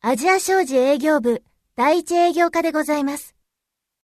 アジア商事営業部第一営業課でございます。